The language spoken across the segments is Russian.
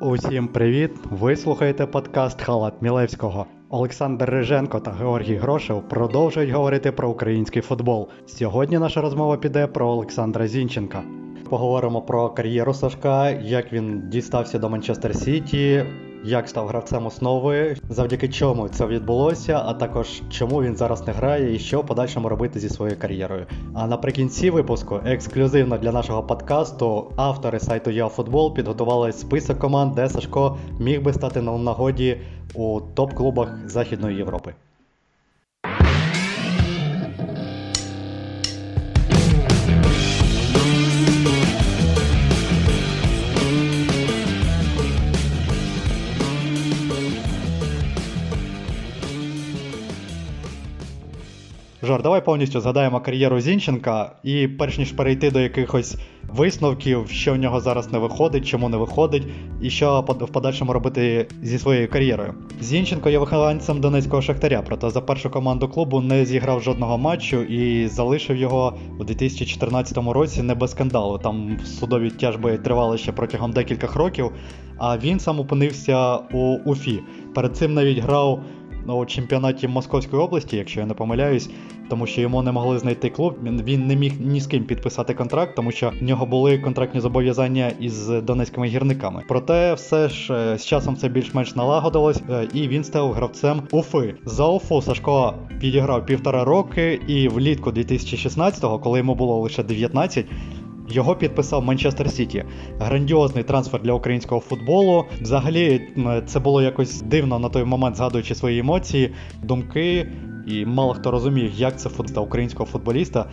Усім привіт! Ви слухаєте подкаст Халат Мілевського. Олександр Риженко та Георгій Грошев продовжують говорити про український футбол. Сьогодні наша розмова піде про Олександра Зінченка. Поговоримо про кар'єру Сашка, як він дістався до Манчестер Сіті, як став гравцем основи, завдяки чому це відбулося, а також чому він зараз не грає і що в подальшому робити зі своєю кар'єрою. А наприкінці випуску, ексклюзивно для нашого подкасту, автори сайту ЯФутбол підготували список команд, де Сашко міг би стати на нагоді у топ-клубах Західної Європи. Жор, давай повністю згадаємо кар'єру Зінченка, і перш ніж перейти до якихось висновків, що в нього зараз не виходить, чому не виходить, і що в подальшому робити зі своєю кар'єрою. Зінченко є вихованцем Донецького Шахтаря, проте за першу команду клубу не зіграв жодного матчу і залишив його у 2014 році не без скандалу. Там судові тяжби тривали ще протягом декількох років, а він сам опинився у Уфі. Перед цим навіть грав у чемпіонаті Московської області, якщо я не помиляюсь, тому що йому не могли знайти клуб. Він не міг ні з ким підписати контракт, тому що в нього були контрактні зобов'язання із донецькими гірниками. Проте все ж е, з часом це більш-менш налагодилось, е, і він став гравцем Уфи. За Уфу Сашко підіграв півтора роки, і влітку 2016-го, коли йому було лише 19, його підписав Манчестер Сіті. Грандіозний трансфер для українського футболу. Взагалі, це було якось дивно на той момент, згадуючи свої емоції, думки. І мало хто розуміє, як це футболіста, українського футболіста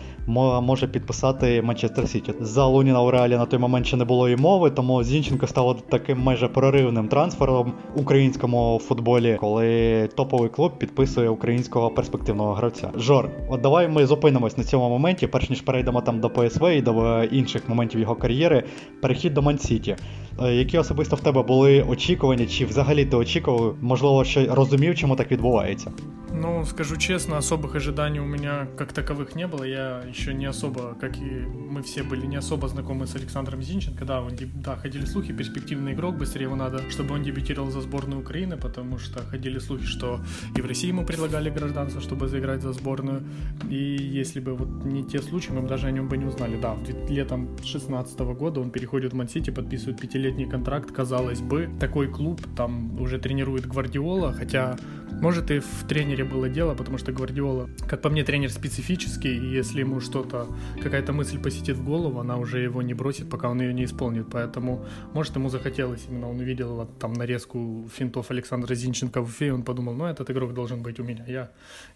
може підписати Манчестер Сіті. За Луніна у реалі на той момент ще не було і мови, тому Зінченко став таким майже проривним трансфером в українському футболі, коли топовий клуб підписує українського перспективного гравця. Жор, от давай ми зупинимось на цьому моменті, перш ніж перейдемо там до ПСВ і до інших моментів його кар'єри. Перехід до Ман-Сіті. Е, які особисто в тебе були очікування, чи взагалі ти очікував, можливо, що розумів, чому так відбувається? Ну, скажу честно, особых ожиданий у меня как таковых не было. Я еще не особо, как и мы все были не особо знакомы с Александром Зинченко. Да, он, да, ходили слухи, перспективный игрок, быстрее его надо, чтобы он дебютировал за сборную Украины, потому что ходили слухи, что и в России ему предлагали гражданство, чтобы заиграть за сборную. И если бы вот не те случаи, мы бы даже о нем бы не узнали. Да, летом 16 года он переходит в Мансити, подписывает пятилетний контракт, казалось бы. Такой клуб, там уже тренирует Гвардиола, хотя может и в тренере было дело, потому что Гвардиола, как по мне, тренер специфический, и если ему что-то, какая-то мысль посетит в голову, она уже его не бросит, пока он ее не исполнит. Поэтому, может, ему захотелось, именно он увидел вот, там нарезку финтов Александра Зинченко в Уфе, он подумал, ну, этот игрок должен быть у меня. Я,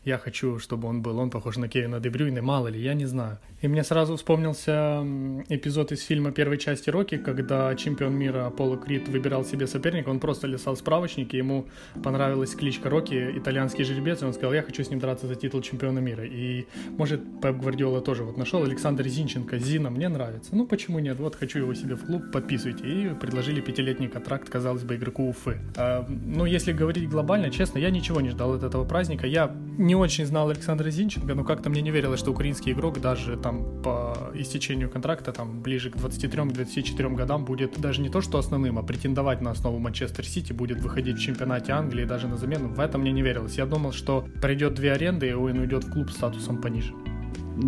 я хочу, чтобы он был. Он похож на Кевина Дебрюйна, мало ли, я не знаю. И мне сразу вспомнился эпизод из фильма первой части Рокки, когда чемпион мира Аполло Крид выбирал себе соперника, он просто листал справочники, ему понравилась кличка Рокки, Рокки итальянский жеребец, и он сказал, я хочу с ним драться за титул чемпиона мира. И, может, Пеп Гвардиола тоже вот нашел Александр Зинченко, Зина, мне нравится. Ну, почему нет? Вот, хочу его себе в клуб, подписывайте. И предложили пятилетний контракт, казалось бы, игроку Уфы. А, ну, если говорить глобально, честно, я ничего не ждал от этого праздника. Я не очень знал Александра Зинченко, но как-то мне не верилось, что украинский игрок даже там по истечению контракта, там ближе к 23-24 годам будет даже не то, что основным, а претендовать на основу Манчестер Сити, будет выходить в чемпионате Англии даже на замену. В этом мне не верилось. Я думал, що пройдет дві оренди, і він уйде в клуб з статусом поніже.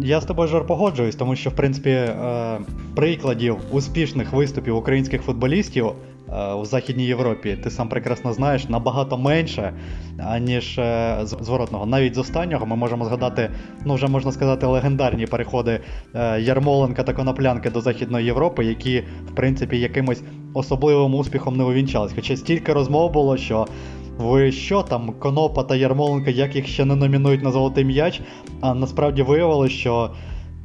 Я з тобою Жор, погоджуюсь, тому що в принципі е, прикладів успішних виступів українських футболістів е, у Західній Європі ти сам прекрасно знаєш набагато менше, аніж е, зворотного. Навіть з останнього ми можемо згадати, ну вже можна сказати, легендарні переходи Ярмоленка та Коноплянки до Західної Європи, які в принципі якимось особливим успіхом не увінчались. Хоча стільки розмов було, що ви що там, Конопа та Ярмоленка, як їх ще не номінують на золотий м'яч, а насправді виявилося, що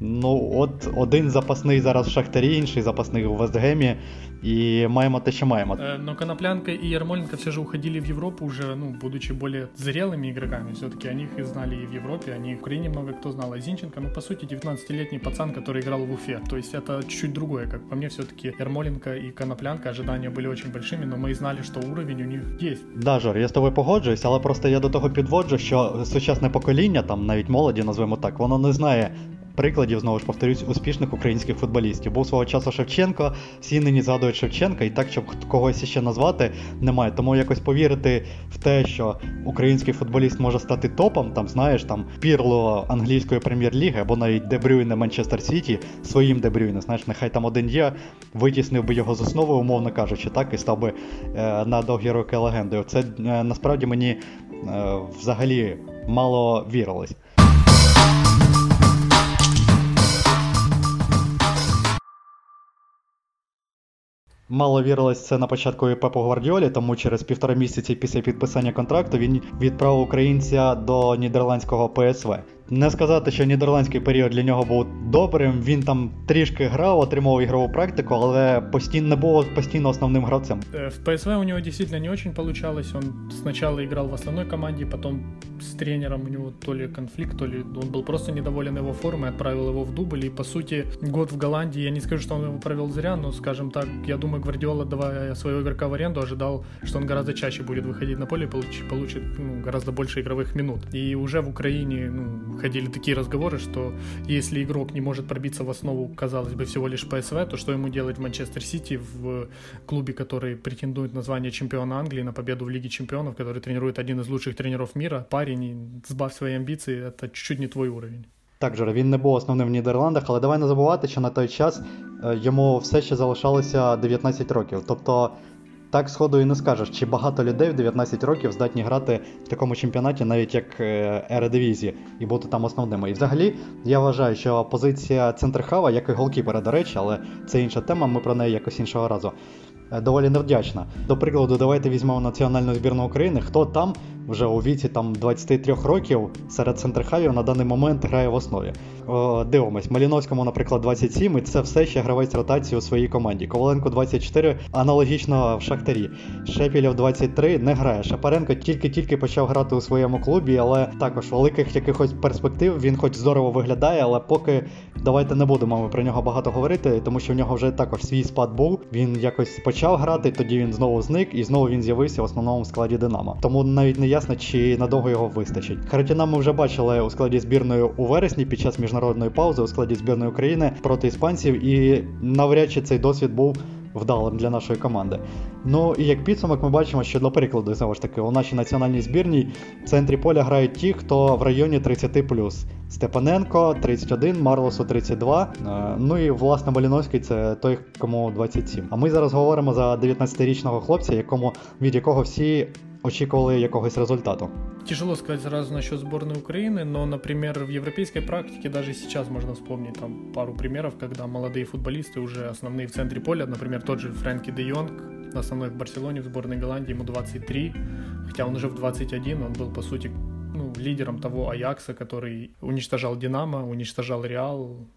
ну от один запасний зараз в Шахтарі, інший запасний у Вестгемі. И маємо те, що маємо. Но Коноплянка и Ермоленко все же уходили в Европу уже, ну, будучи более зрелыми игроками. Все-таки они их знали и в Европе, они в Украине много кто знал. А Зинченко, ну, по сути, 19-летний пацан, который играл в Уфе. То есть это чуть-чуть другое. Как по мне, все-таки Ермоленко и Коноплянка ожидания были очень большими, но мы знали, що уровень у них є. Да, Жор, я з тобою погоджуюсь, але просто я до того підводжу, що сучасне покоління, там навіть молоді, назвемо так, воно не знає прикладів, знову ж повторюсь, успішних українських футболістів. Був свого часу Шевченко, всі нині згадують Шевченка, і так, щоб когось ще назвати, немає. Тому якось повірити в те, що український футболіст може стати топом, там, знаєш, там пірло англійської прем'єр-ліги або навіть Дебрюйне Манчестер Сіті своїм Дебрюйне, знаєш, нехай там один є, витіснив би його з основи, умовно кажучи, так, і став би е, на довгі роки легендою. Це е, насправді мені е, взагалі мало вірилось. Мало вірилось це на початку і Пепу Гвардіолі, тому через півтора місяці після підписання контракту він відправив українця до нідерландського ПСВ. Не сказати, що нідерландський період для нього був добрим. Він там трішки грав, отримав ігрову практику, але постійно не був постійно основним гравцем. В ПСВ у него действительно не очень получалось. Он сначала играл в основной команде, потом с тренером у него то ли конфликт, то ли он был просто недоволен его формой, отправил его в дубль. И по сути, год в Голландии, я не скажу, что он его провел зря, но, скажем так, я думаю, Гвардиола, давая своего игрока в аренду, ожидал, что он гораздо чаще будет выходить на поле и получит, получит ну, гораздо больше игровых минут. И уже в Украине ну, ходили такие разговоры, что если игрок не может пробиться в основу, казалось бы, всего лишь ПСВ, то что ему делать в Манчестер Сити, в клубе, который претендует на звание чемпиона Англии, на победу в Лиге чемпионов, который тренирует один из лучших тренеров мира. Парень, сбавь свои амбиции, это чуть-чуть не твой уровень. Так, Жора, він не був основним в Нідерландах, але давай не забувати, що на той час йому все ще залишалося 19 років. Тобто так сходу і не скажеш, чи багато людей в 19 років здатні грати в такому чемпіонаті, навіть як Ередивізії, і бути там основними. І взагалі я вважаю, що позиція центрхава, як і голкіпера, до речі, але це інша тема, ми про неї якось іншого разу. Доволі невдячна. До прикладу, давайте візьмемо національну збірну України. Хто там вже у віці там 23 років серед центрхавів на даний момент грає в основі. О, дивимось, Маліновському, наприклад, 27, і це все ще гравець ротації у своїй команді. Коваленко 24, аналогічно в Шахтарі. Шепілєв 23 не грає. Шапаренко тільки-тільки почав грати у своєму клубі, але також великих якихось перспектив він хоч здорово виглядає, але поки давайте не будемо про нього багато говорити, тому що в нього вже також свій спад був. Він якось почав грати, тоді він знову зник, і знову він з'явився в основному складі Динамо. Тому навіть не ясно, чи надовго його вистачить. Харитіна ми вже бачили у складі збірної у вересні під час міжнародної паузи у складі збірної України проти іспанців, і навряд чи цей досвід був вдалим для нашої команди. Ну і як підсумок, ми бачимо, що для прикладу, знову ж таки, у нашій національній збірній в центрі поля грають ті, хто в районі 30 Степаненко 31, Марлосу 32. Ну і власне Маліновський це той, кому 27. А ми зараз говоримо за 19-річного хлопця, якому від якого всі очікували якогось результату. Тяжело сказать сразу насчет сборной Украины, но, например, в европейской практике даже сейчас можно вспомнить там пару примеров, когда молодые футболисты уже основные в центре поля, например, тот же Фрэнки де Йонг, основной в Барселоне, в сборной Голландии, ему 23, хотя он уже в 21, он был, по сути, ну, лидером того Аякса, который уничтожал Динамо, уничтожал Реал.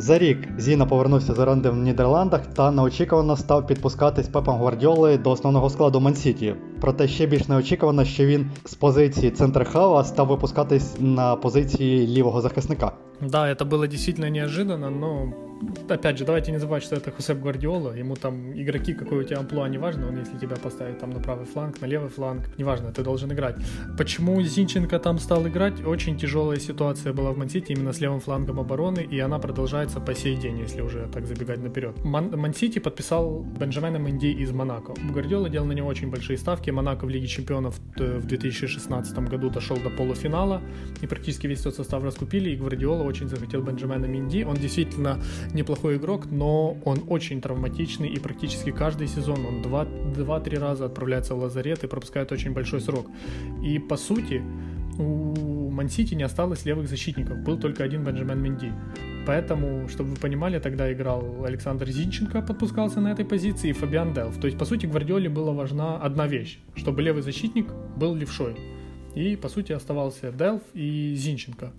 За рік Зіна повернувся з оренди в Нідерландах та неочікувано став підпускатись Пепом Гвардіоли до основного складу Мансіті. Проте ще більш неочікувано, що він з позиції центрхава став випускатись на позиції лівого захисника. Да, это было действительно неожиданно, но опять же, давайте не забывать, что это Хосеп Гвардиола, ему там игроки, какой у тебя амплуа, неважно, он если тебя поставит там на правый фланг, на левый фланг, неважно, ты должен играть. Почему Зинченко там стал играть? Очень тяжелая ситуация была в Мансити именно с левым флангом обороны, и она продолжается по сей день, если уже так забегать наперед. Ман- Мансити подписал Бенджамина Менди из Монако. Гвардиола делал на него очень большие ставки, Монако в Лиге Чемпионов в 2016 году дошел до полуфинала, и практически весь тот состав раскупили, и Гвардиола очень захотел Бенджамина Минди. Он действительно неплохой игрок, но он очень травматичный, и практически каждый сезон он 2-3 раза отправляется в лазарет и пропускает очень большой срок. И по сути, у Мансити не осталось левых защитников, был только один Бенджамин Менди. Поэтому, чтобы вы понимали, тогда играл Александр Зинченко, подпускался на этой позиции, и Фабиан Делф. То есть, по сути, Гвардиоле была важна одна вещь, чтобы левый защитник был левшой. И, по сути, оставался Делф и Зинченко.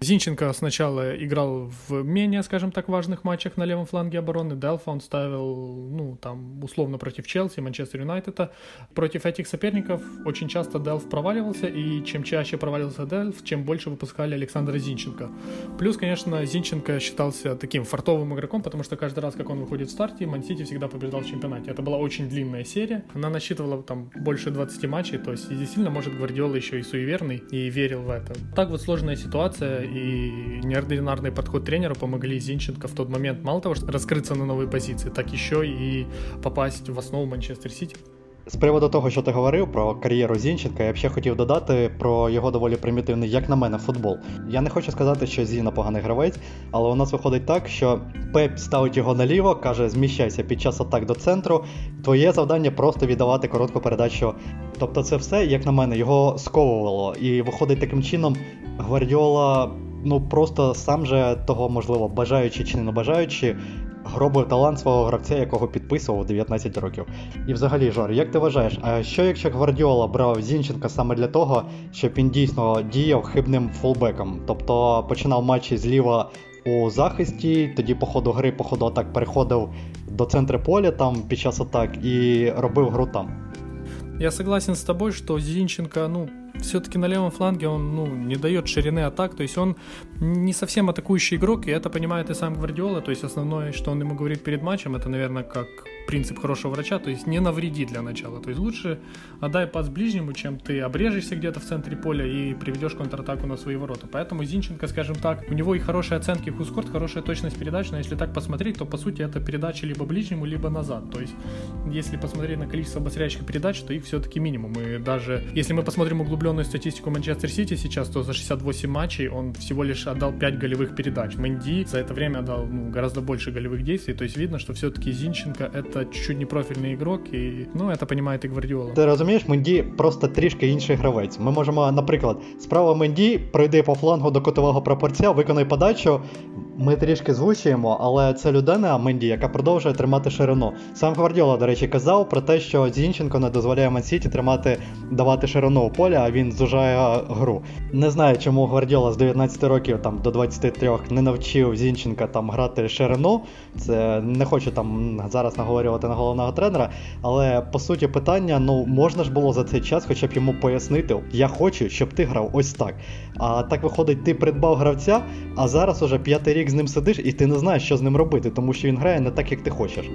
Зинченко сначала играл в менее, скажем так, важных матчах на левом фланге обороны. Делфа он ставил, ну, там, условно против Челси, Манчестер Юнайтеда. Против этих соперников очень часто Делф проваливался, и чем чаще проваливался Делф, чем больше выпускали Александра Зинченко. Плюс, конечно, Зинченко считался таким фартовым игроком, потому что каждый раз, как он выходит в старте, Мансити всегда побеждал в чемпионате. Это была очень длинная серия. Она насчитывала там больше 20 матчей, то есть действительно, может, Гвардиола еще и суеверный, и верил в это. Так вот сложная ситуация, и неординарный подход тренера помогли Зинченко в тот момент мало того, что раскрыться на новые позиции, так еще и попасть в основу Манчестер Сити. З приводу того, що ти говорив про кар'єру Зінченка, я б ще хотів додати про його доволі примітивний, як на мене, футбол. Я не хочу сказати, що Зіна поганий гравець, але у нас виходить так, що Пеп ставить його наліво, каже, зміщайся під час атак до центру. Твоє завдання просто віддавати коротку передачу. Тобто, це все, як на мене, його сковувало. І виходить таким чином, Гвардіола, ну просто сам же того, можливо, бажаючи чи не бажаючи, гробив талант свого гравця, якого підписував у 19 років. І взагалі, Жор, як ти вважаєш, а що якщо Гвардіола брав Зінченка саме для того, щоб він дійсно діяв хибним фулбеком? Тобто починав матчі зліва у захисті, тоді по ходу гри, по ходу атак переходив до центру поля там під час атак і робив гру там. Я согласен с тобой, что Зинченко, ну, все-таки на левом фланге он ну, не дает ширины атак, то есть он не совсем атакующий игрок, и это понимает и сам Гвардиола, то есть основное, что он ему говорит перед матчем, это, наверное, как принцип хорошего врача, то есть не навреди для начала. То есть лучше отдай пас ближнему, чем ты обрежешься где-то в центре поля и приведешь контратаку на свои ворота. Поэтому Зинченко, скажем так, у него и хорошие оценки Хускорт, хорошая точность передач, но если так посмотреть, то по сути это передача либо ближнему, либо назад. То есть если посмотреть на количество обостряющих передач, то их все-таки минимум. И даже если мы посмотрим углубленную статистику Манчестер Сити сейчас, то за 68 матчей он всего лишь отдал 5 голевых передач. Мэнди за это время отдал ну, гораздо больше голевых действий. То есть видно, что все-таки Зинченко это это чуть-чуть непрофільний ігрок, і ну це розуміє і Гвардіола. Ти розумієш, Менді просто трішки інший гравець. Ми можемо, наприклад, справа Менді пройди по флангу до котового прапорця, виконай подачу. Ми трішки звучуємо, але це людина Менді, яка продовжує тримати ширину. Сам Гвардіола, до речі, казав про те, що Зінченко не дозволяє Мансіті тримати, давати ширину у поля, а він зужає гру. Не знаю, чому Гвардіола з 19 років там до 23 не навчив Зінченка там грати ширину. Це не хочу там зараз наговорювати на головного тренера, але по суті питання: ну можна ж було за цей час, хоча б йому пояснити, я хочу, щоб ти грав ось так. А так виходить, ти придбав гравця, а зараз уже п'ятий рік з ним сидиш, і ти не знаєш, що з ним робити, тому що він грає не так, як ти хочеш.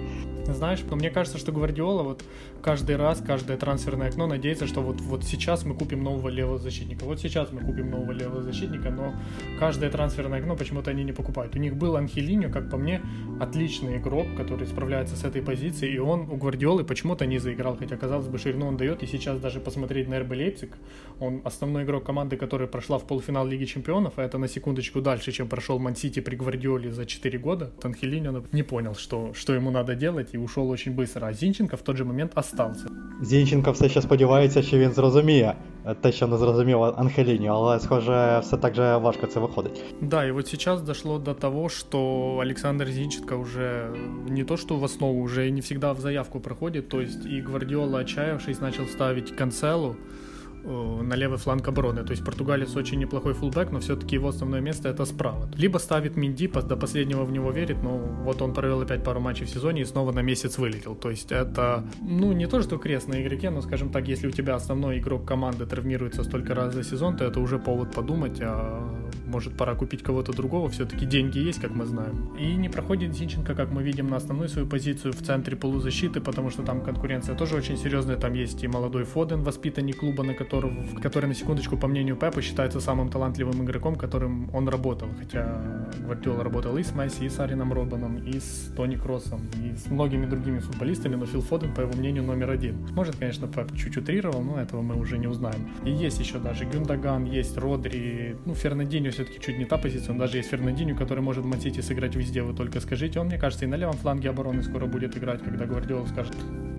Знаешь, мне кажется, что Гвардиола вот каждый раз, каждое трансферное окно надеется, что вот, вот сейчас мы купим нового левого защитника. Вот сейчас мы купим нового левого защитника, но каждое трансферное окно почему-то они не покупают. У них был Анхелиньо, как по мне, отличный игрок, который справляется с этой позицией, и он у Гвардиолы почему-то не заиграл, хотя, казалось бы, ширину он дает, и сейчас даже посмотреть на РБ Лейпциг, он основной игрок команды, которая прошла в полуфинал Лиги Чемпионов, а это на секундочку дальше, чем прошел Мансити при Гвардиоле за 4 года. Анхелиньо не понял, что, что ему надо делать, и ушел очень быстро, а Зінченко в тот же момент остался. Зінченко все ще сподівається, що він зрозуміє те, що не зрозумів Анхеліні, але, схоже, все так же важко це виходить. Да, и вот сейчас дошло до того, что Александр Зинченко уже не то что в основу, уже не всегда в заявку проходит, то есть и Гвардиола, отчаявшись, начал ставить Канцелу, Э, на левый фланг обороны. То есть португалец очень неплохой фулбэк, но все-таки его основное место это справа. Либо ставит Минди, до последнего в него верит, но вот он провел опять пару матчей в сезоне и снова на месяц вылетел. То есть это, ну, не то, что крест на игроке, но, скажем так, если у тебя основной игрок команды травмируется столько раз за сезон, то это уже повод подумать, а может пора купить кого-то другого, все-таки деньги есть, как мы знаем. И не проходит Зинченко, как мы видим, на основную свою позицию в центре полузащиты, потому что там конкуренция тоже очень серьезная, там есть и молодой Фоден, воспитанник клуба, на который, который на секундочку, по мнению Пепа, считается самым талантливым игроком, которым он работал, хотя Гвардиола работал и с Месси, и с Арином Робаном, и с Тони Кроссом, и с многими другими футболистами, но Фил Фоден, по его мнению, номер один. Может, конечно, Пеп чуть утрировал, но этого мы уже не узнаем. И есть еще даже Гюндаган, есть Родри, ну, Фернандинho все-таки чуть не та позиция, он даже есть Фернандинho, который может в Мансити сыграть везде, вы только скажите. Он, мне кажется, и на левом фланге обороны скоро будет играть, когда Гвардиола скажет.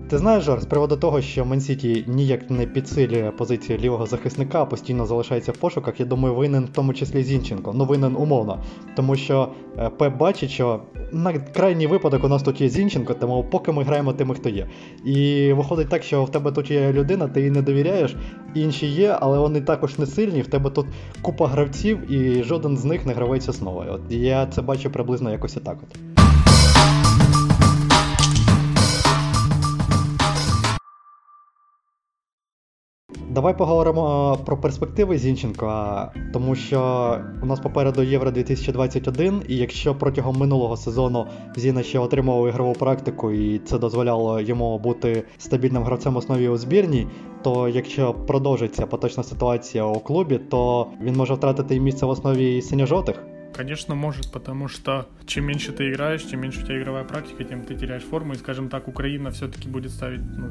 Ти знаєш, Жор, з приводу того, що Мансіті ніяк не підсилює позицію лівого захисника, постійно залишається в пошуках, я думаю, винен в тому числі Зінченко. Ну, винен умовно. Тому що е, Пеп бачить, що на крайній випадок у нас тут є Зінченко, тому поки ми граємо тими, хто є. І виходить так, що в тебе тут є людина, ти їй не довіряєш, інші є, але вони також не сильні. В тебе тут купа гравців, і жоден з них не гравець основи. От я це бачу приблизно якось отак. От. Давай поговоримо про перспективи Зінченка, тому що у нас попереду Євро 2021, і якщо протягом минулого сезону Зіна ще отримував ігрову практику, і це дозволяло йому бути стабільним гравцем основі у збірній, то якщо продовжиться поточна ситуація у клубі, то він може втратити місце в основі синьо-жовтих. Конечно, может, потому что чем меньше ты играешь, чем меньше у тебя игровая практика, тем ты теряешь форму. И, скажем так, Украина все-таки будет ставить ну,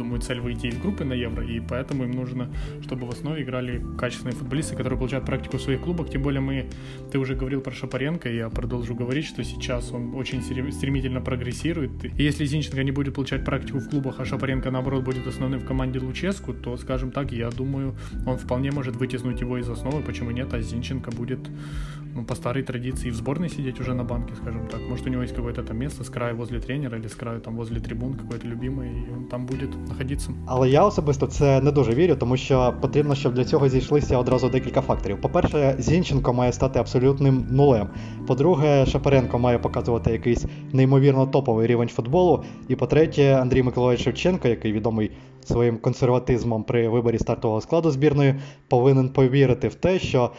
думаю, цель выйти из группы на Евро, и поэтому им нужно, чтобы в основе играли качественные футболисты, которые получают практику в своих клубах. Тем более мы, ты уже говорил про Шапаренко, я продолжу говорить, что сейчас он очень стремительно прогрессирует. И если Зинченко не будет получать практику в клубах, а Шапаренко, наоборот, будет основным в команде Луческу, то, скажем так, я думаю, он вполне может вытеснуть его из основы, почему нет, а Зинченко будет ну, по старой традиции в сборной сидеть уже на банке, скажем так. Может, у него есть какое-то там место с края возле тренера или с краю там возле трибун какой-то любимый, и он там будет знаходитися. Але я особисто це не дуже вірю, тому що потрібно, щоб для цього зійшлися одразу декілька факторів. По-перше, Зінченко має стати абсолютним нулем. По-друге, Шапаренко має показувати якийсь неймовірно топовий рівень футболу. І по-третє, Андрій Миколаївич Шевченко, який відомий своїм консерватизмом при виборі стартового складу збірної, повинен повірити в те, що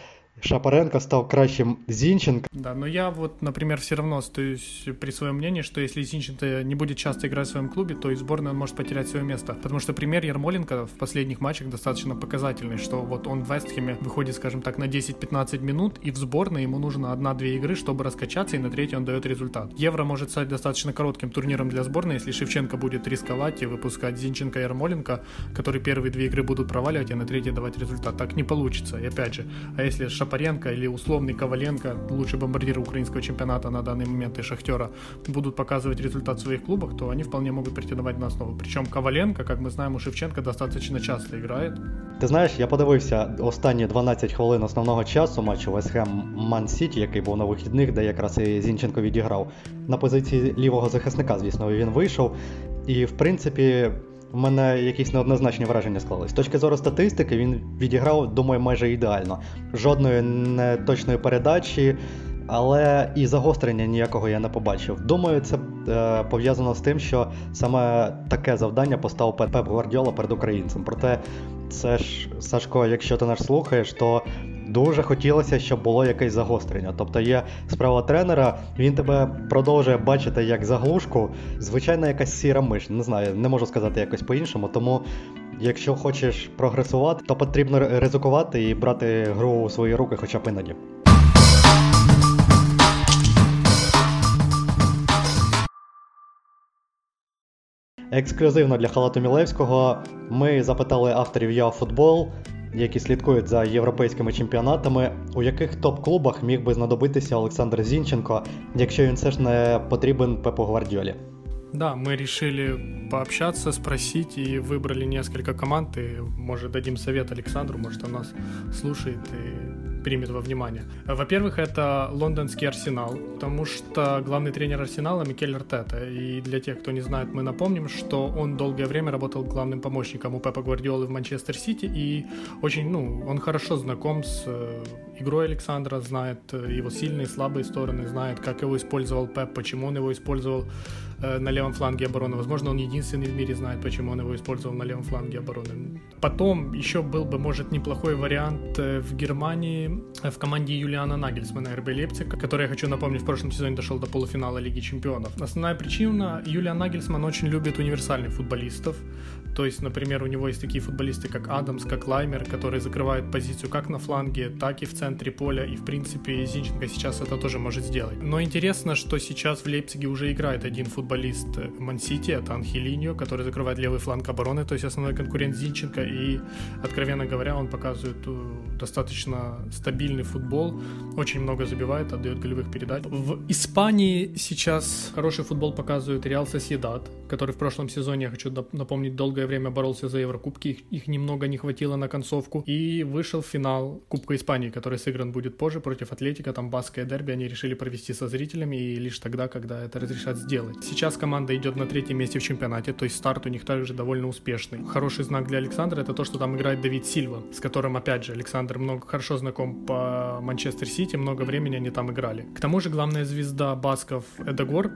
Шапаренко стал кращим Зинченко. Да, но я вот, например, все равно остаюсь при своем мнении, что если Зинченко не будет часто играть в своем клубе, то и сборной он может потерять свое место. Потому что пример Ермоленко в последних матчах достаточно показательный, что вот он в Вестхеме выходит, скажем так, на 10-15 минут, и в сборной ему нужно одна-две игры, чтобы раскачаться, и на третьей он дает результат. Евро может стать достаточно коротким турниром для сборной, если Шевченко будет рисковать и выпускать Зинченко и Ермоленко, которые первые две игры будут проваливать, а на третьей давать результат. Так не получится. И опять же, а если Шапаренко или условный Коваленко, лучший бомбардир украинского чемпионата на данный момент и Шахтера, будут показывать результат в своих клубах, то они вполне могут претендовать на основу. Причем Коваленко, как мы знаем, у Шевченко достаточно часто играет. Ти знаєш, я подивився останні 12 хвилин основного часу матчу Вест Хем Ман Сіті, який був на вихідних, де якраз і Зінченко відіграв. На позиції лівого захисника, звісно, він вийшов. І в принципі, в мене якісь неоднозначні враження склались. З точки зору статистики, він відіграв, думаю, майже ідеально. Жодної неточної передачі, але і загострення ніякого я не побачив. Думаю, це е, пов'язано з тим, що саме таке завдання поставив Пеп Гвардіола перед українцем. Проте, це ж, Сашко, якщо ти нас слухаєш, то дуже хотілося, щоб було якесь загострення. Тобто є справа тренера, він тебе продовжує бачити як заглушку, звичайно, якась сіра миш. Не знаю, не можу сказати якось по-іншому. Тому, якщо хочеш прогресувати, то потрібно ризикувати і брати гру у свої руки, хоча б іноді. Ексклюзивно для Халату Мілевського ми запитали авторів Я футбол які слідкують за європейськими чемпіонатами, у яких топ-клубах міг би знадобитися Олександр Зінченко, якщо він все ж не потрібен Пепу Гвардіолі? Да, мы решили пообщаться, спросить и выбрали несколько команд. И, может, дадим совет Александру, может, он нас слушает и примет во внимание. Во-первых, это лондонский Арсенал, потому что главный тренер Арсенала Микель Артета. И для тех, кто не знает, мы напомним, что он долгое время работал главным помощником у Пепа Гвардиолы в Манчестер Сити, и очень, ну, он хорошо знаком с э, игрой Александра, знает э, его сильные и слабые стороны, знает, как его использовал Пеп, почему он его использовал э, на левом фланге обороны. Возможно, он единственный в мире знает, почему он его использовал на левом фланге обороны. Потом еще был бы, может, неплохой вариант в Германии в команде Юлиана Нагельсмана РБ Лейпциг, который, я хочу напомнить, в прошлом сезоне дошел до полуфинала Лиги Чемпионов. Основная причина, Юлиан Нагельсман очень любит универсальных футболистов, то есть, например, у него есть такие футболисты, как Адамс, как Лаймер, которые закрывают позицию как на фланге, так и в центре поля, и, в принципе, Зинченко сейчас это тоже может сделать. Но интересно, что сейчас в Лейпциге уже играет один футболист Мансити, это Анхелиньо, который закрывает левый фланг обороны, то есть основной конкурент Зинченко, и, откровенно говоря, он показывает э, достаточно стабильный футбол, очень много забивает, отдает голевых передач. В Испании сейчас хороший футбол показывает Реал Соседат, который в прошлом сезоне, я хочу напомнить, долгое время боролся за Еврокубки, их, их немного не хватило на концовку, и вышел в финал Кубка Испании, который сыгран будет позже против Атлетика, там баское дерби, они решили провести со зрителями, и лишь тогда, когда это разрешат сделать. Сейчас команда идет на третьем месте в чемпионате, то есть старт у них также довольно успешный. Хороший знак для Александра это то, что там играет Давид Сильва, с которым, опять же, Александр много хорошо знаком по Манчестер Сити, много времени они там играли. К тому же главная звезда басков Эдегор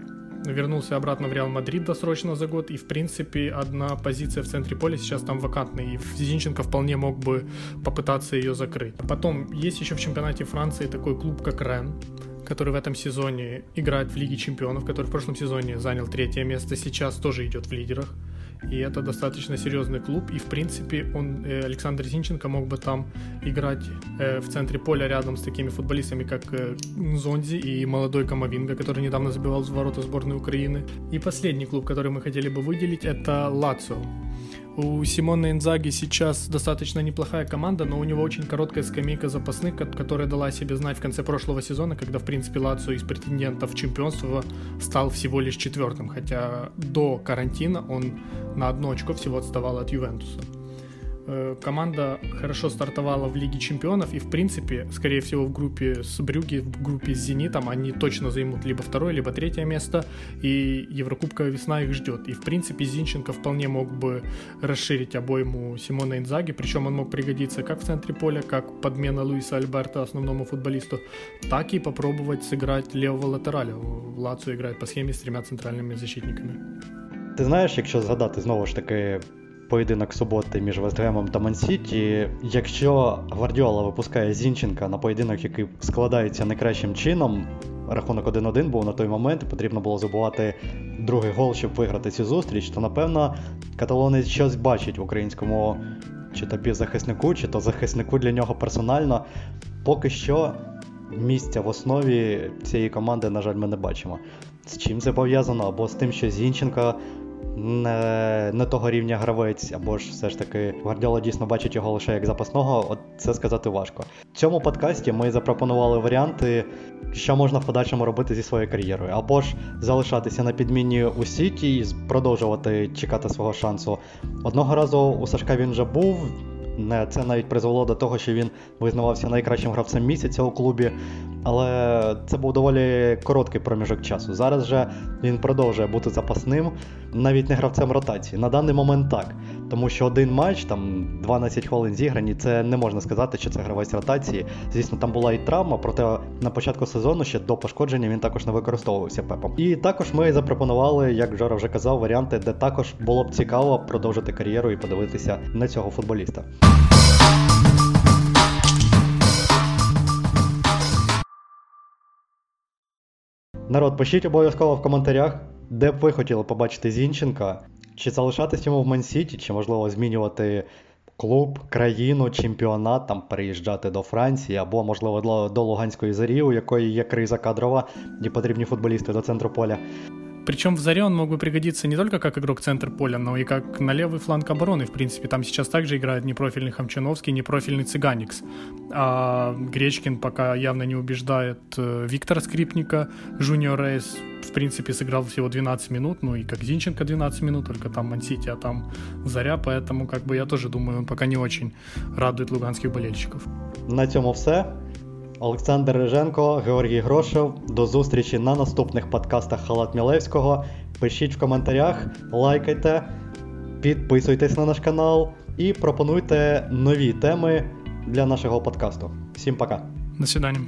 вернулся обратно в Реал Мадрид досрочно за год, и, в принципе, одна позиция в центре поля сейчас там вакантная, и Зинченко вполне мог бы попытаться ее закрыть. Потом, есть еще в чемпионате Франции такой клуб, как Ренн, который в этом сезоне играет в Лиге Чемпионов, который в прошлом сезоне занял третье место, сейчас тоже идет в лидерах и это достаточно серьезный клуб, и в принципе он, э, Александр Зинченко мог бы там играть э, в центре поля рядом с такими футболистами, как э, Зонзи и молодой Камовинга, который недавно забивал в ворота сборной Украины. И последний клуб, который мы хотели бы выделить, это Лацио. У Симона Инзаги сейчас достаточно неплохая команда, но у него очень короткая скамейка запасных, которая дала себе знать в конце прошлого сезона, когда, в принципе, Лацио из претендентов чемпионства стал всего лишь четвертым, хотя до карантина он на одно очко всего отставал от Ювентуса. Э, команда хорошо стартовала в Лиге Чемпионов и, в принципе, скорее всего, в группе с Брюги, в группе с Зенитом они точно займут либо второе, либо третье место, и Еврокубковая весна их ждет. И, в принципе, Зинченко вполне мог бы расширить обойму Симона Инзаги, причем он мог пригодиться как в центре поля, как подмена Луиса Альберта основному футболисту, так и попробовать сыграть левого латераля. Лацо играет по схеме с тремя центральными защитниками. Ти знаєш, якщо згадати знову ж таки поєдинок суботи між Вестгемом та Мансіті. Якщо Гвардіола випускає Зінченка на поєдинок, який складається найкращим чином, рахунок 1-1 був на той момент, і потрібно було забувати другий гол, щоб виграти цю зустріч, то напевно каталонець щось бачить в українському чи то півзахиснику, чи то захиснику для нього персонально. Поки що місця в основі цієї команди, на жаль, ми не бачимо. З чим це пов'язано? Або з тим, що Зінченка не не того рівня гравець, або ж все ж таки Гвардіола дійсно бачить його лише як запасного, от це сказати важко. В цьому подкасті ми запропонували варіанти, що можна в подальшому робити зі своєю кар'єрою, або ж залишатися на підміні у Сіті і продовжувати чекати свого шансу. Одного разу у Сашка він вже був. Це навіть призвело до того, що він визнавався найкращим гравцем місяця у клубі, але це був доволі короткий проміжок часу. Зараз же він продовжує бути запасним, навіть не гравцем ротації. На даний момент так. Тому що один матч, там 12 хвилин зіграні, це не можна сказати, що це гравець ротації. Звісно, там була і травма, проте на початку сезону ще до пошкодження він також не використовувався пепом. І також ми запропонували, як Жора вже казав, варіанти, де також було б цікаво продовжити кар'єру і подивитися на цього футболіста. Народ, пишіть обов'язково в коментарях, де б ви хотіли побачити Зінченка, чи залишатись йому в Мансіті, чи можливо змінювати клуб, країну, чемпіонат, там переїжджати до Франції, або, можливо, до Луганської зарі, у якої є криза кадрова, і потрібні футболісти до центру поля. Причем в Заре он мог бы пригодиться не только как игрок центр поля, но и как на левый фланг обороны. В принципе, там сейчас также играет непрофильный Хамчановский, непрофильный Цыганикс. А Гречкин пока явно не убеждает э, Виктора Скрипника. Жуниор Рейс, в принципе, сыграл всего 12 минут, ну и как Зинченко 12 минут, только там Мансити, а там Заря, поэтому как бы я тоже думаю, он пока не очень радует луганских болельщиков. На цьому все. Олександр Риженко, Георгій Грошев. До зустрічі на наступних подкастах Халат Мілевського. Пишіть в коментарях, лайкайте, підписуйтесь на наш канал і пропонуйте нові теми для нашого подкасту. Всім пока. До свидання.